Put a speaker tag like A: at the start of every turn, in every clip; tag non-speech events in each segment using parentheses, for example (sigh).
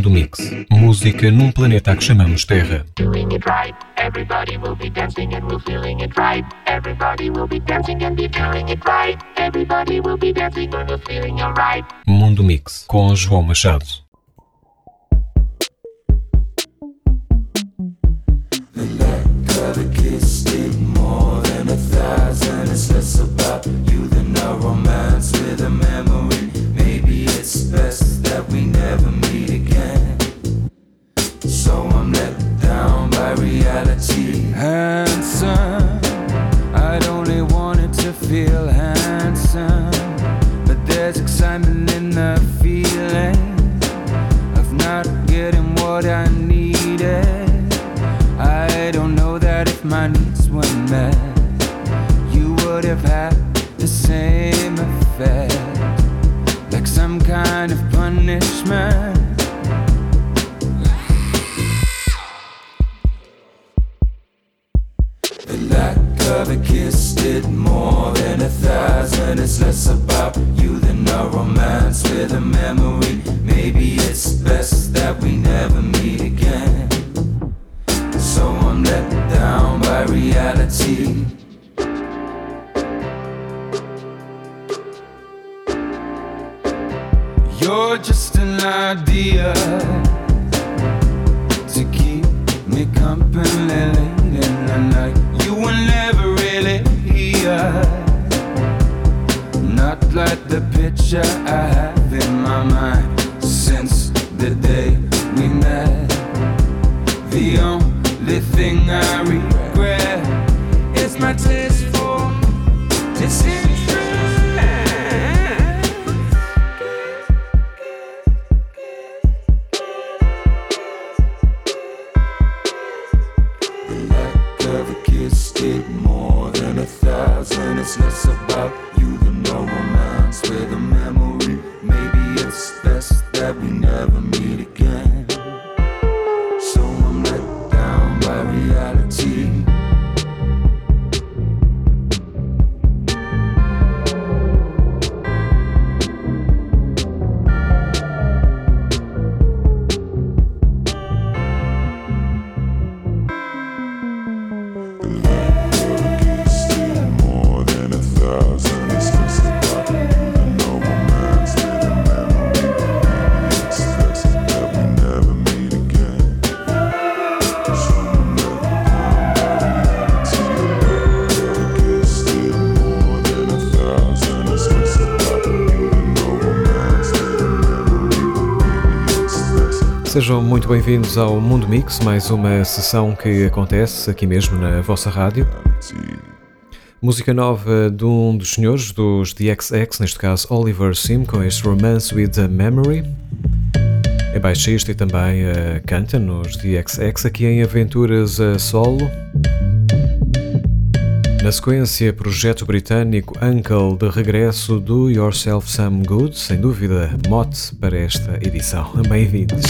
A: Mundo Mix. Música num planeta que chamamos Terra.
B: Everybody will be dancing and we're feeling it right. Everybody will be dancing and be feeling it right. Everybody will be dancing and we're feeling alright.
A: Mundo Mix com João Machado.
C: Reality. Handsome, I'd only wanted to feel handsome. But there's excitement in the feeling of not getting what I needed. I don't know that if my needs were met, you would have had the same effect. Like some kind of punishment. Lack of a kiss did more than a thousand. It's less about you than a romance with a memory. Maybe it's best that we never meet again. So I'm let down by reality. You're just an idea to keep me company late in the night. You really Not like the picture I have in my mind since the day we met. The only thing I regret is my taste for disinterest.
A: Sejam muito bem-vindos ao Mundo Mix, mais uma sessão que acontece aqui mesmo na vossa rádio. Música nova de um dos senhores dos DXX, neste caso Oliver Sim, com este Romance with a Memory. É baixista e também uh, canta nos DXX, aqui em Aventuras a Solo. Na sequência, projeto britânico Uncle de regresso do Yourself Some Good, sem dúvida, mote para esta edição. Bem-vindos.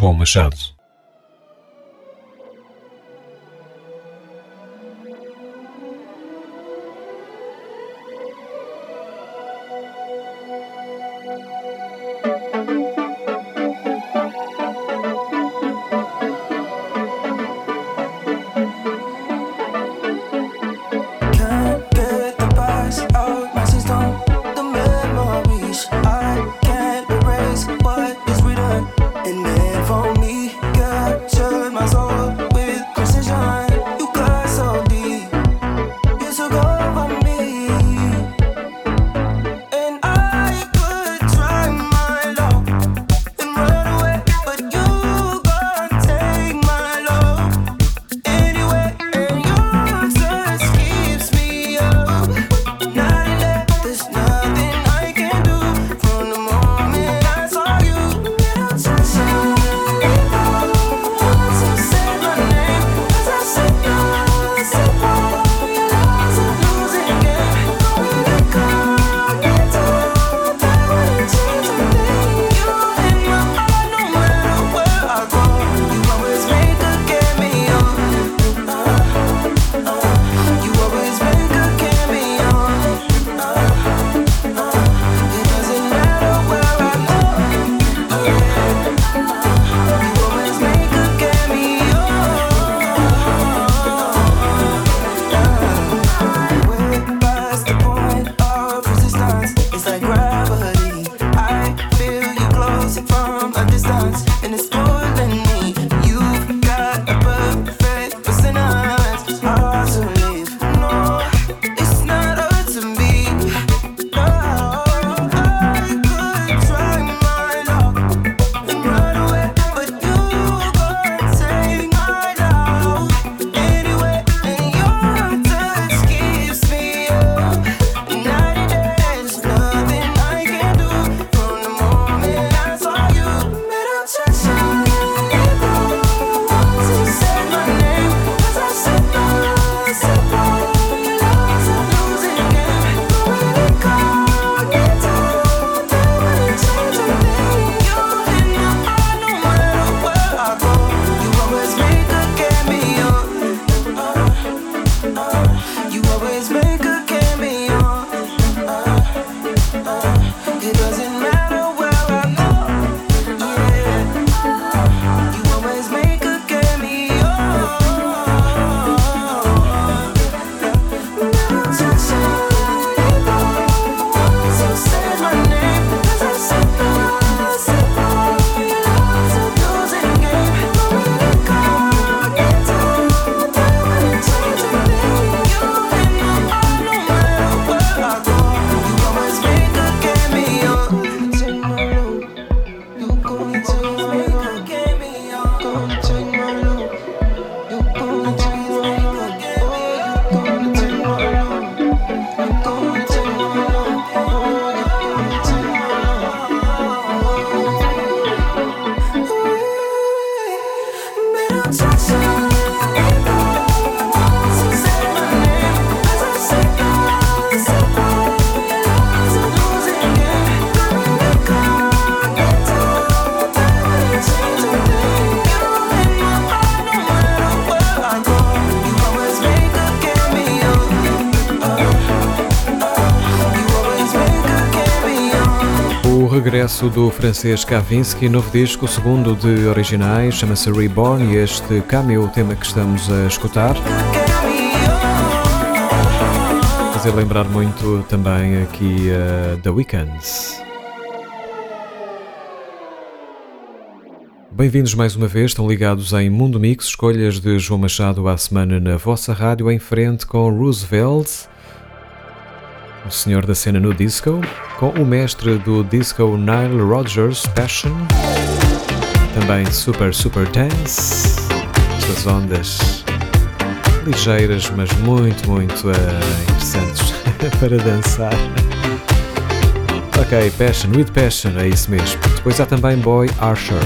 D: João Machado. Do francês Kavinsky, novo disco, segundo de originais, chama-se Reborn e este cameo, o tema que estamos a escutar. Fazer lembrar muito também aqui uh, The Weekends. Bem-vindos mais uma vez, estão ligados em Mundo Mix, escolhas de João Machado à semana na vossa rádio, em frente com Roosevelt o senhor da cena no disco, com o mestre do disco Nile Rodgers Passion, também Super Super Dance, estas ondas ligeiras, mas muito, muito uh, interessantes (laughs) para dançar. Ok, Passion, with Passion, é isso mesmo. Depois há também Boy Archer.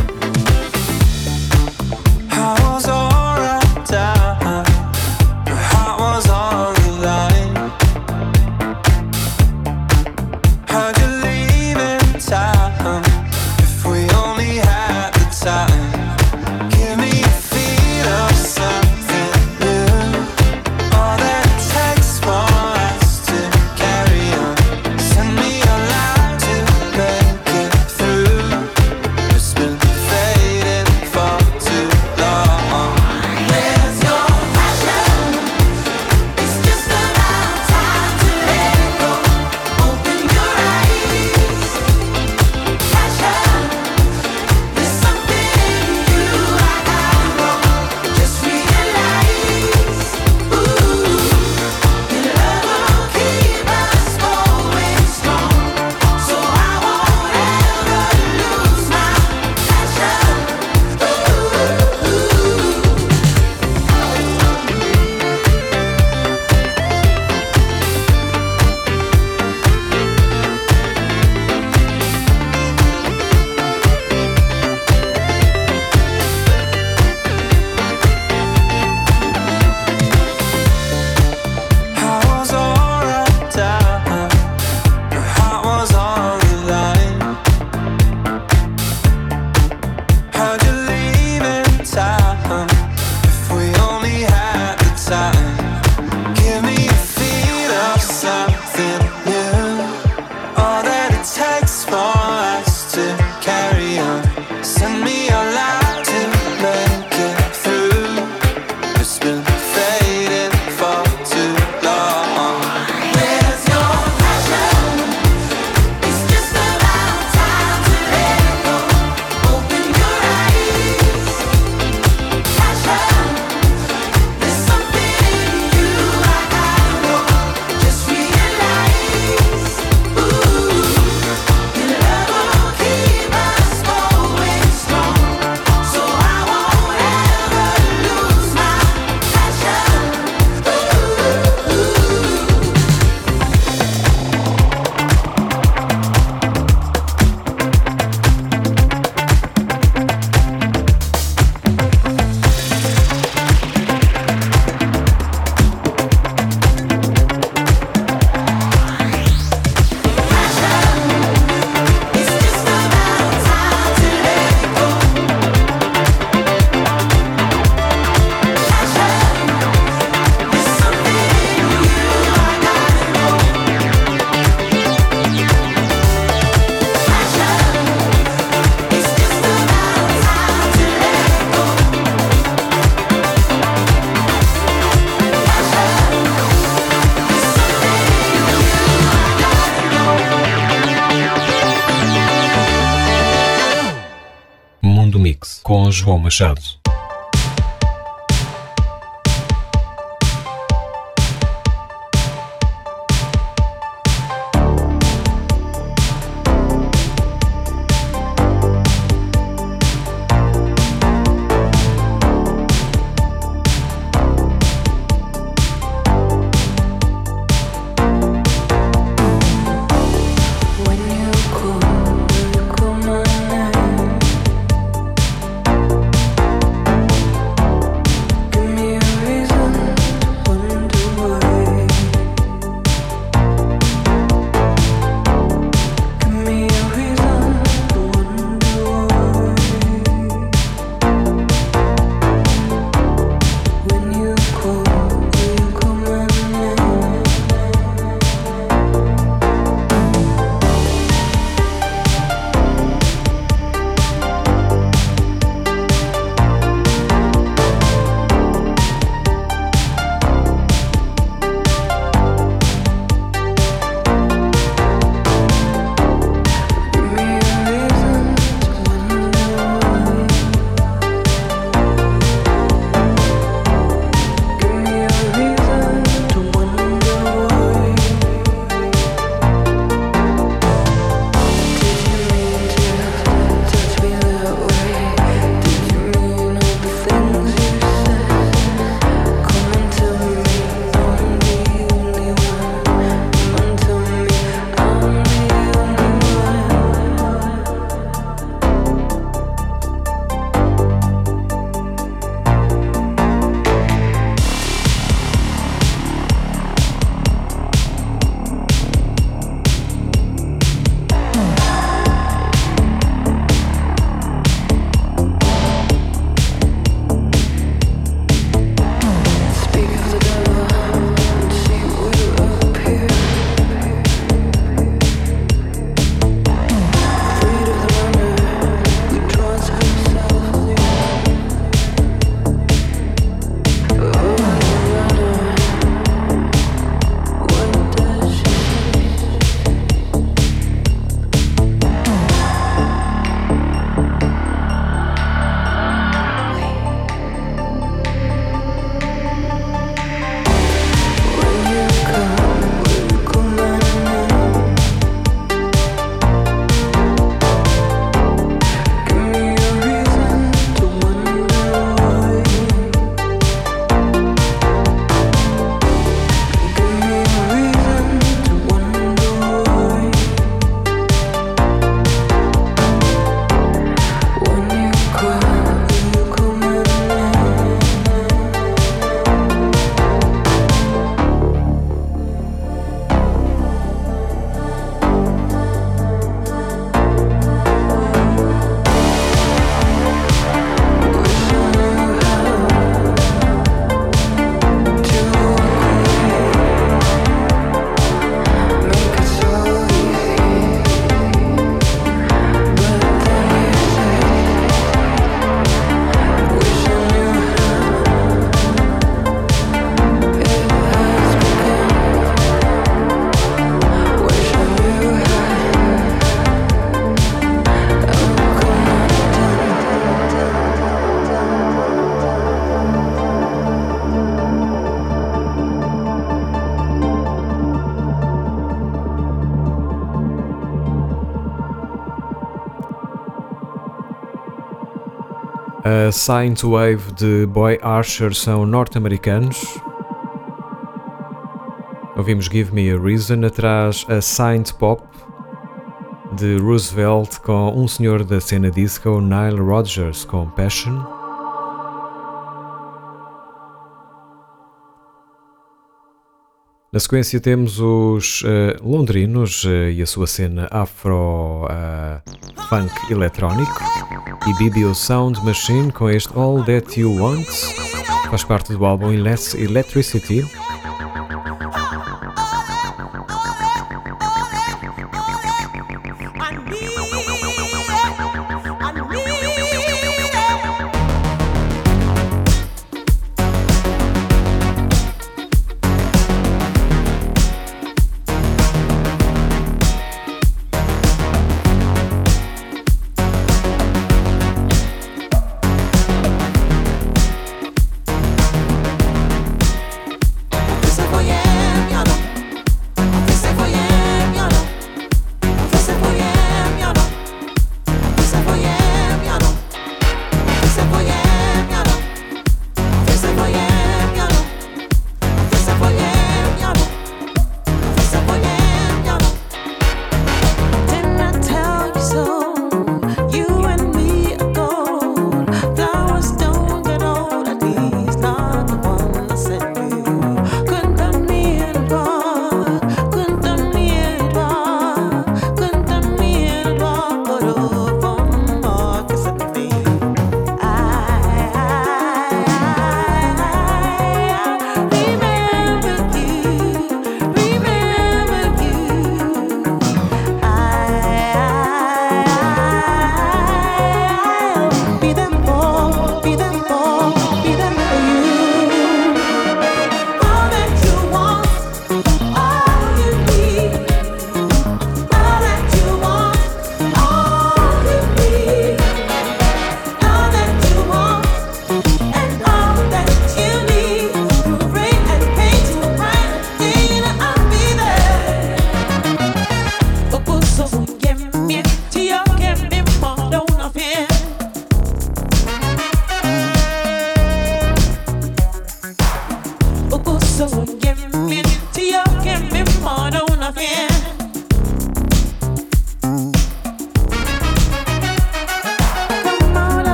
E: Send me Machado. A to Wave de Boy Archer são norte-americanos. Ouvimos Give Me a Reason, atrás a Signed Pop de Roosevelt com um senhor da cena disco, Nile Rodgers com Passion. Na sequência temos os uh, londrinos uh, e a sua cena afro uh, funk eletrónico. E BBO Sound Machine com este All That You Want, faz parte do álbum Electricity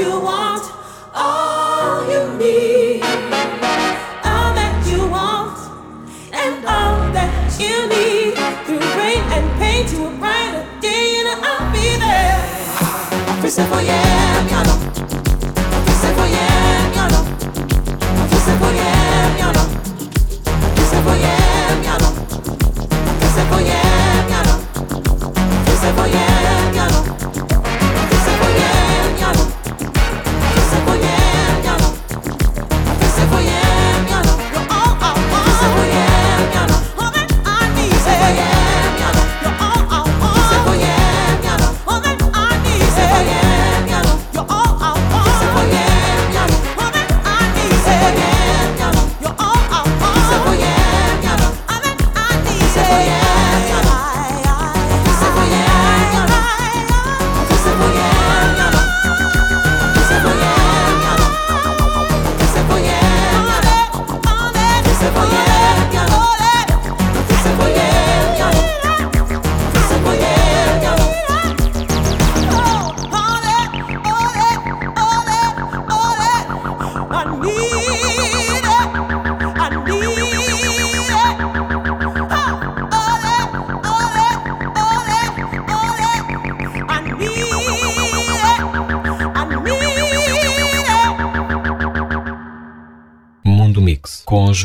A: you want, all you need.
F: All that
G: you want, and all that you need. Through rain and pain
F: to
G: a brighter day, and I'll be there.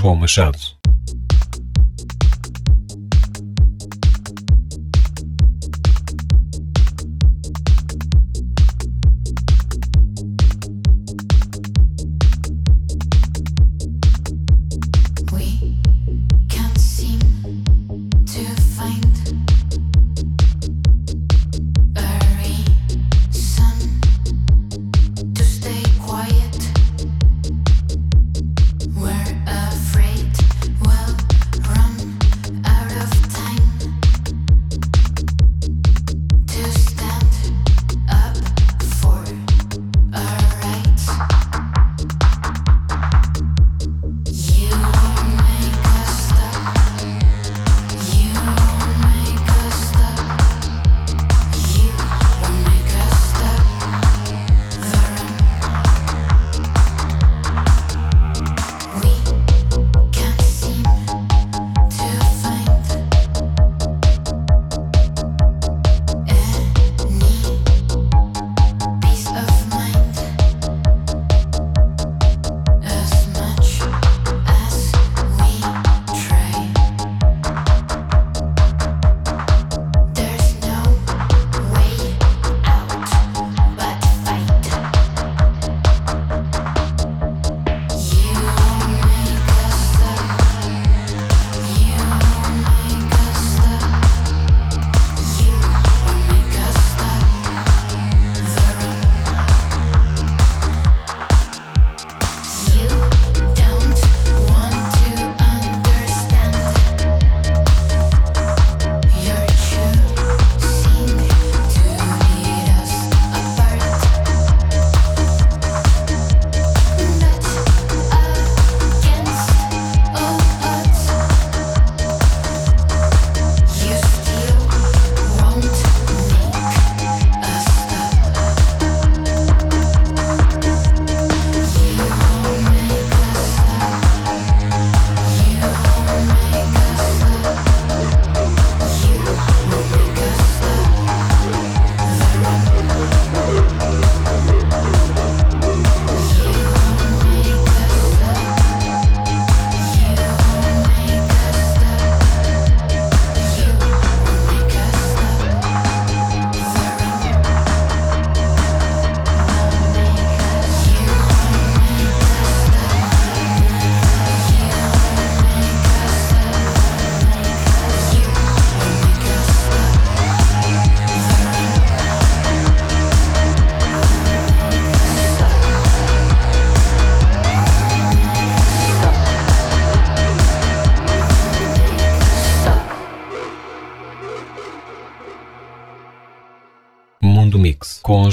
A: João Machado.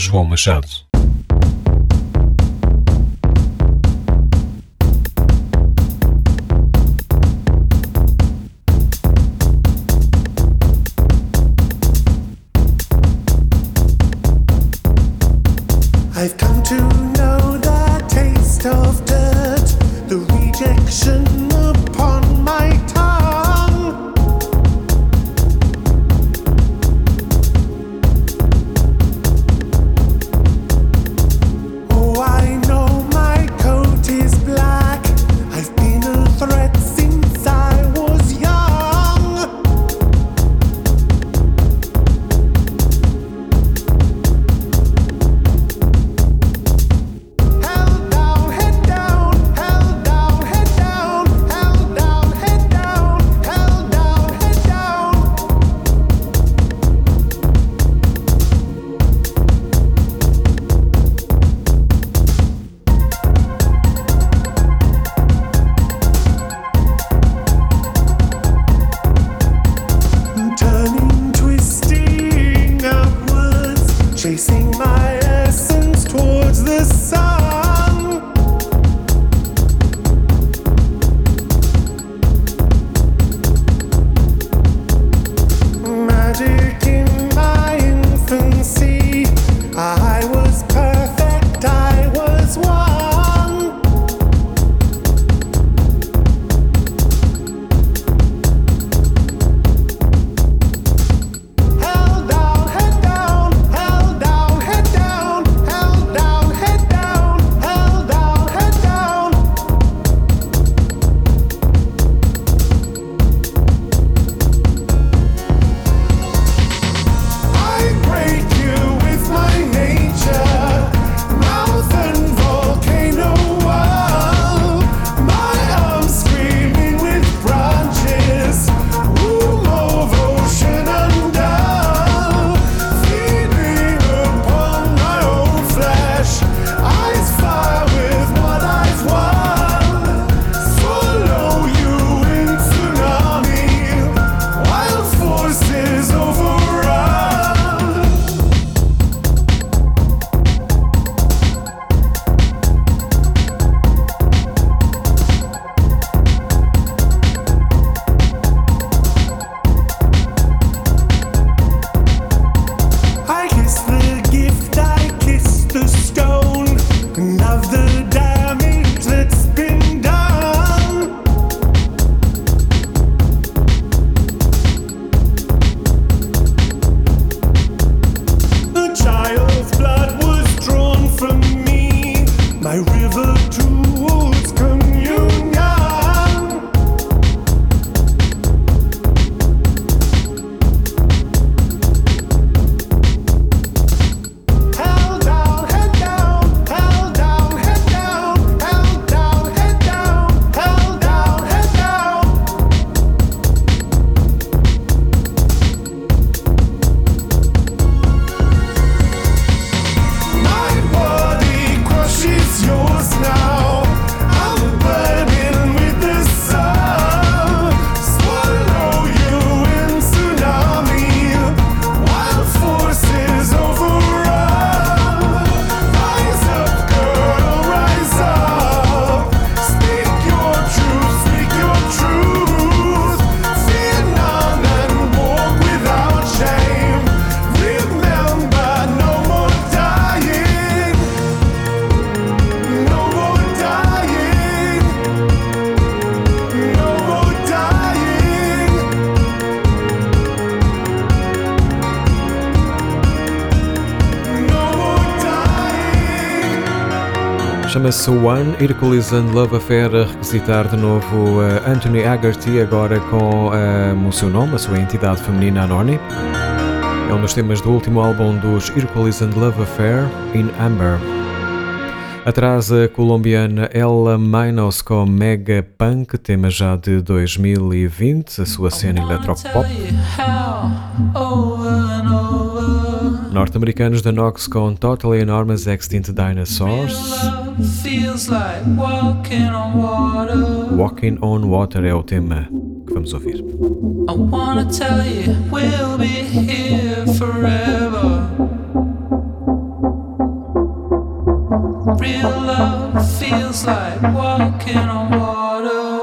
A: João Machado.
H: Chama-se One Hercules and Love Affair a requisitar de novo uh, Anthony Haggerty, agora com uh, o seu nome, a sua entidade feminina Anorni. É um dos temas do último álbum dos Hercules and Love Affair, In Amber. Atrás a colombiana Ella Minos com Mega Punk, tema já de 2020, a sua cena electropop. Norte-americanos da Nox com Totally Enormous Extinct Dinosaurs. Walking on Water é o tema que vamos ouvir. I wanna tell you we'll be here forever. Real love feels like walking on water.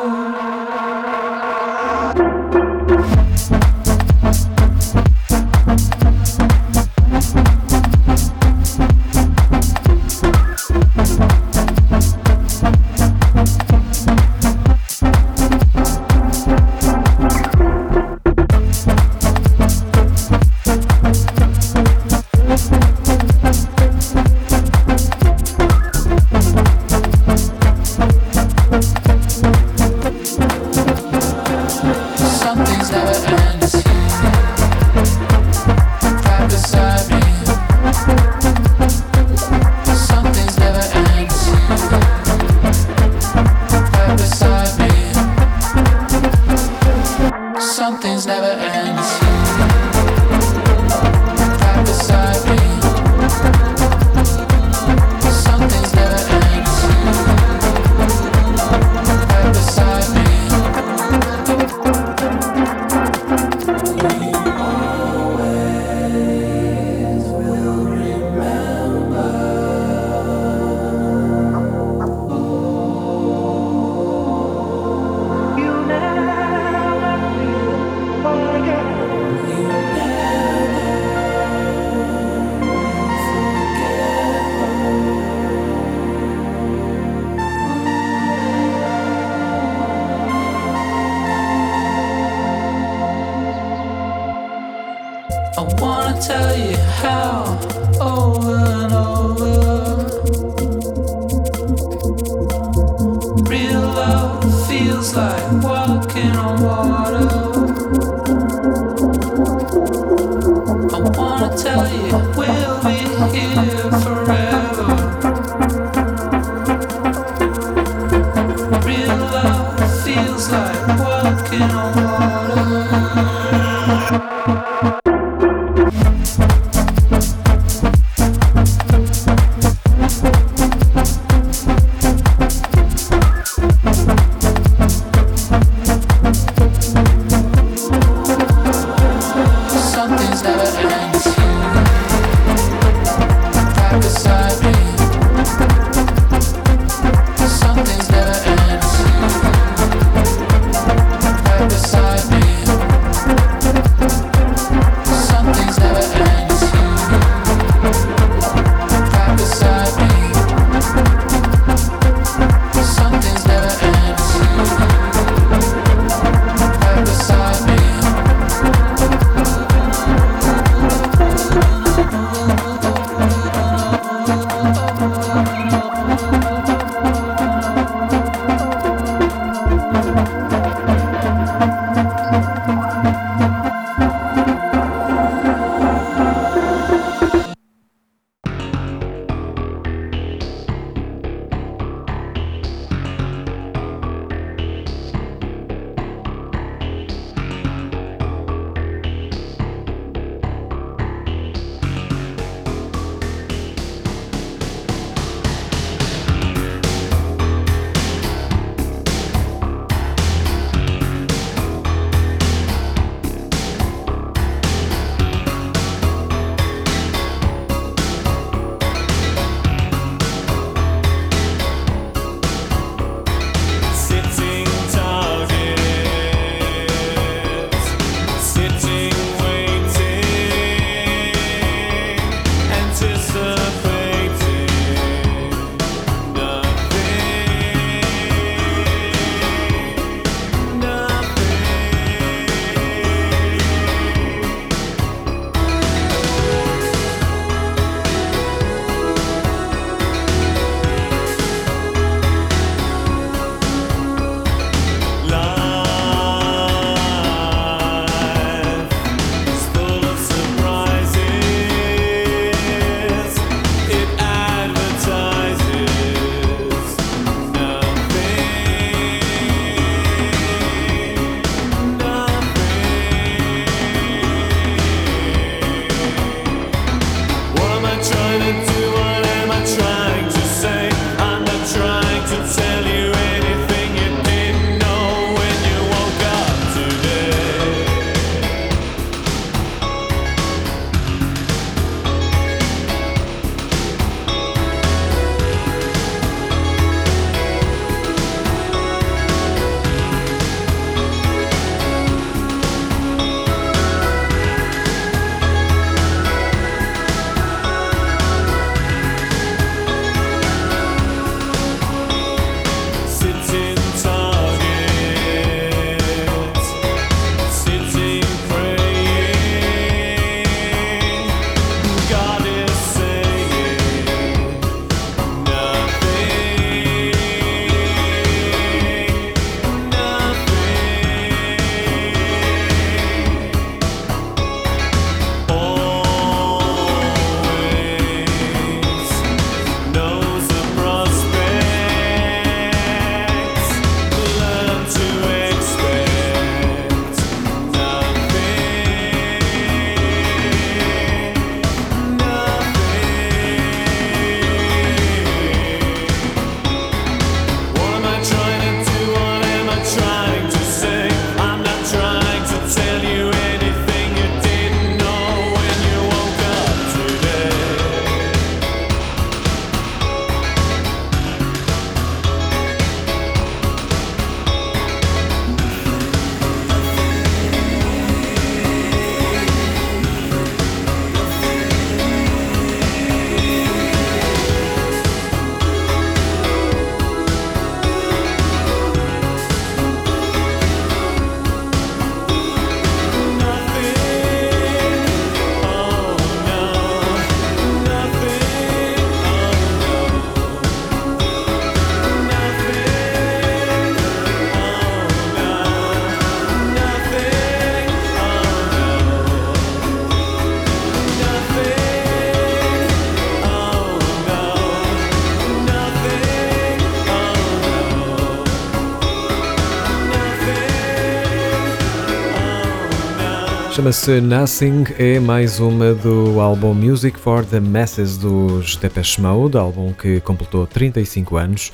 A: Chama-se Nothing, é mais uma do álbum Music for the Masses dos Depeche Mode, álbum que completou 35 anos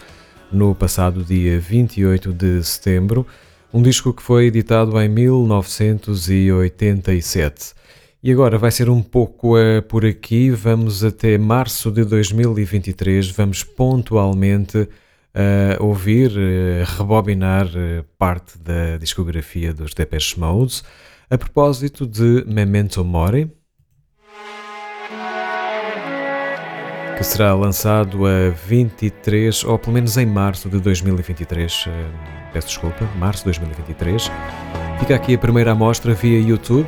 A: no passado dia 28 de setembro, um disco que foi editado em 1987. E agora vai ser um pouco uh, por aqui, vamos até março de 2023, vamos pontualmente uh, ouvir, uh, rebobinar parte da discografia dos Depeche Mode a propósito de Memento Mori, que será lançado a 23, ou pelo menos em março de 2023. Eh, peço desculpa, março de 2023. Fica aqui a primeira amostra via YouTube.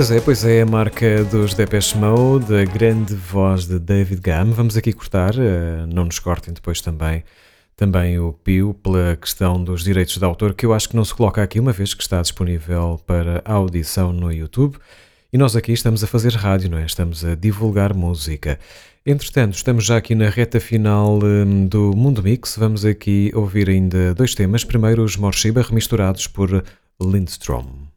A: Pois é, pois é, a marca dos Depeche Mode, a grande voz de David Gamm. Vamos aqui cortar, eh, não nos cortem depois também, também o Pio pela questão dos direitos de autor, que eu acho que não se coloca aqui, uma vez que está disponível para audição no YouTube. E nós aqui estamos a fazer rádio, não é? Estamos a divulgar música. Entretanto, estamos já aqui na reta final um, do Mundo Mix. Vamos aqui ouvir ainda dois temas. Primeiro, os Morshiba, remisturados por Lindstrom.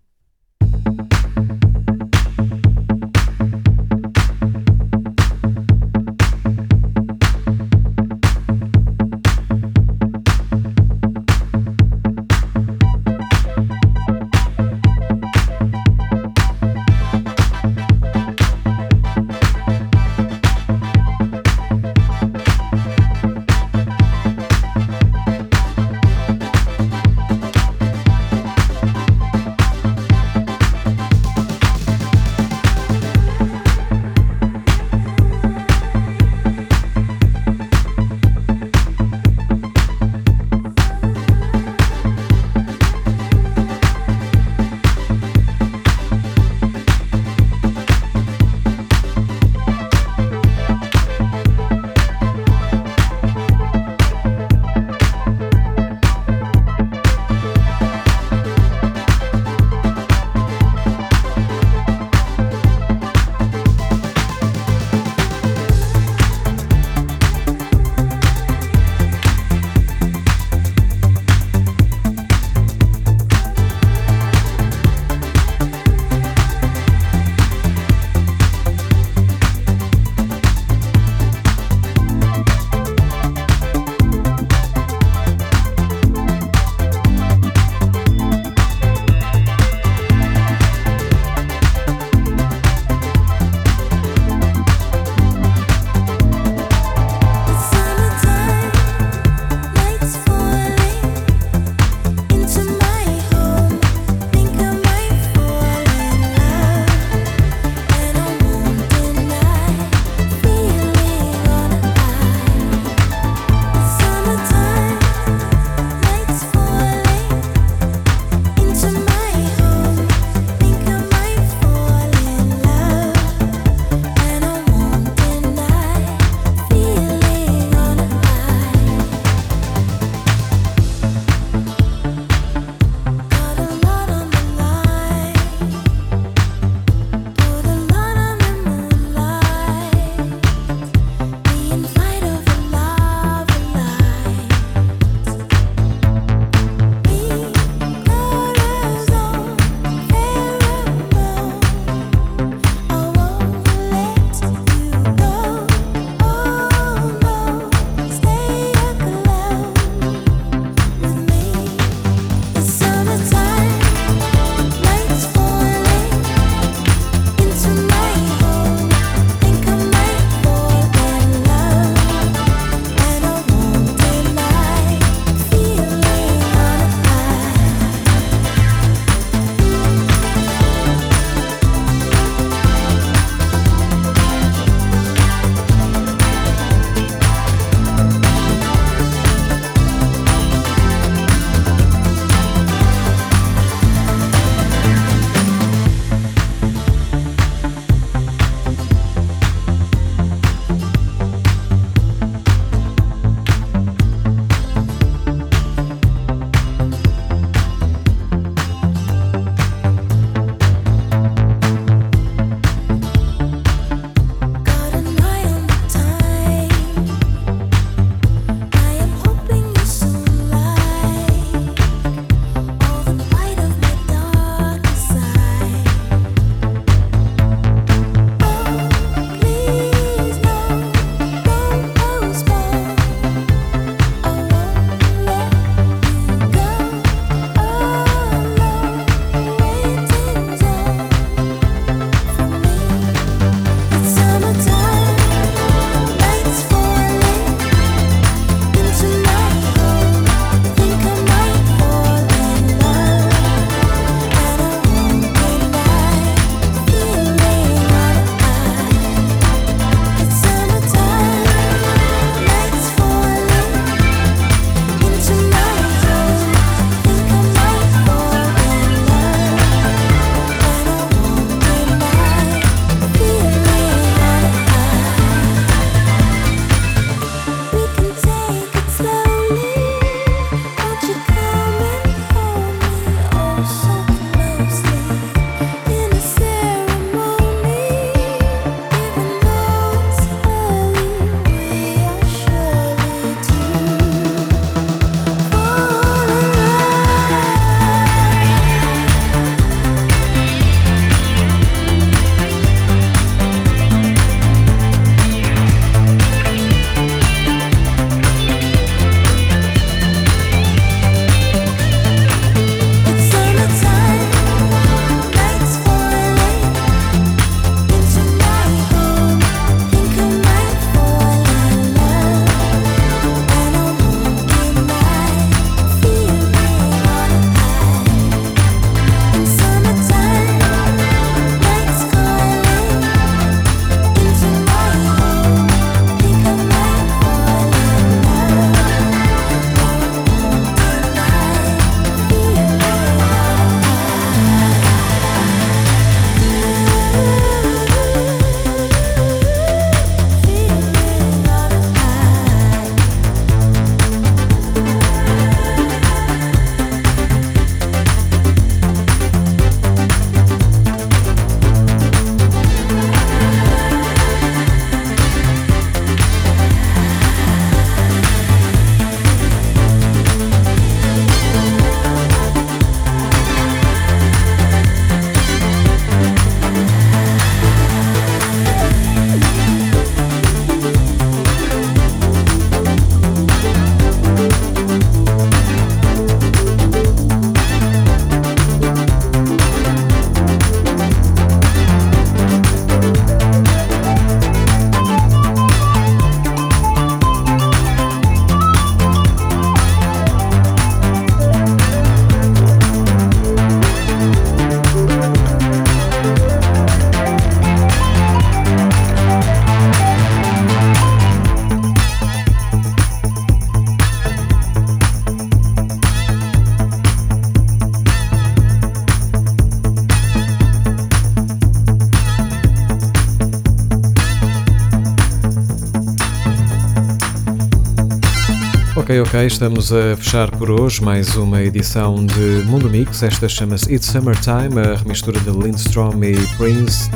A: Ok, ok, estamos a fechar por hoje mais uma edição de Mundo Mix. Esta chama-se It's Summertime, a remistura de Lindstrom e Prince.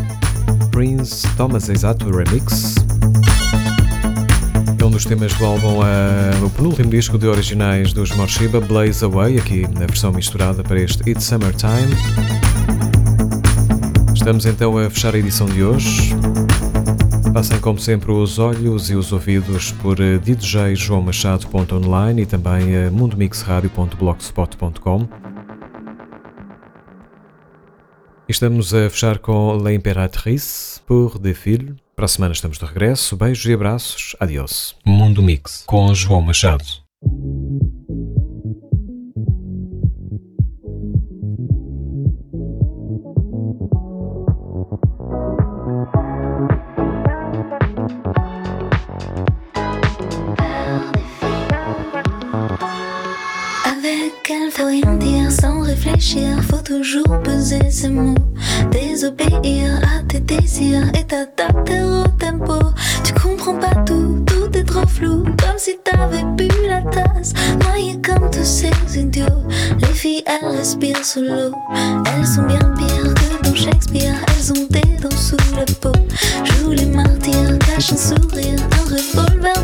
A: Prince Thomas, exato, remix. É um dos temas do álbum, uh, o penúltimo disco de originais dos Morshiba, Blaze Away, aqui na versão misturada para este It's Summertime. Estamos então a fechar a edição de hoje. Passem como sempre os olhos e os ouvidos por eh, djjoãomachado.online e também a mundomixradio.blogspot.com. Estamos a fechar com La Imperatrice por Defile. Para a semana estamos de regresso. Beijos e abraços. Adiós. Mundo Mix com João Machado.
F: Rien dire sans réfléchir, faut toujours peser ses mots. Désobéir à tes désirs et t'adapter au tempo. Tu comprends pas tout, tout est trop flou, comme si t'avais bu la tasse. Noyé comme tous ces idiots. Les filles, elles respirent sous l'eau. Elles sont bien pires que dans Shakespeare, elles ont des dents sous la peau. Joue les martyrs, cache un sourire, un revolver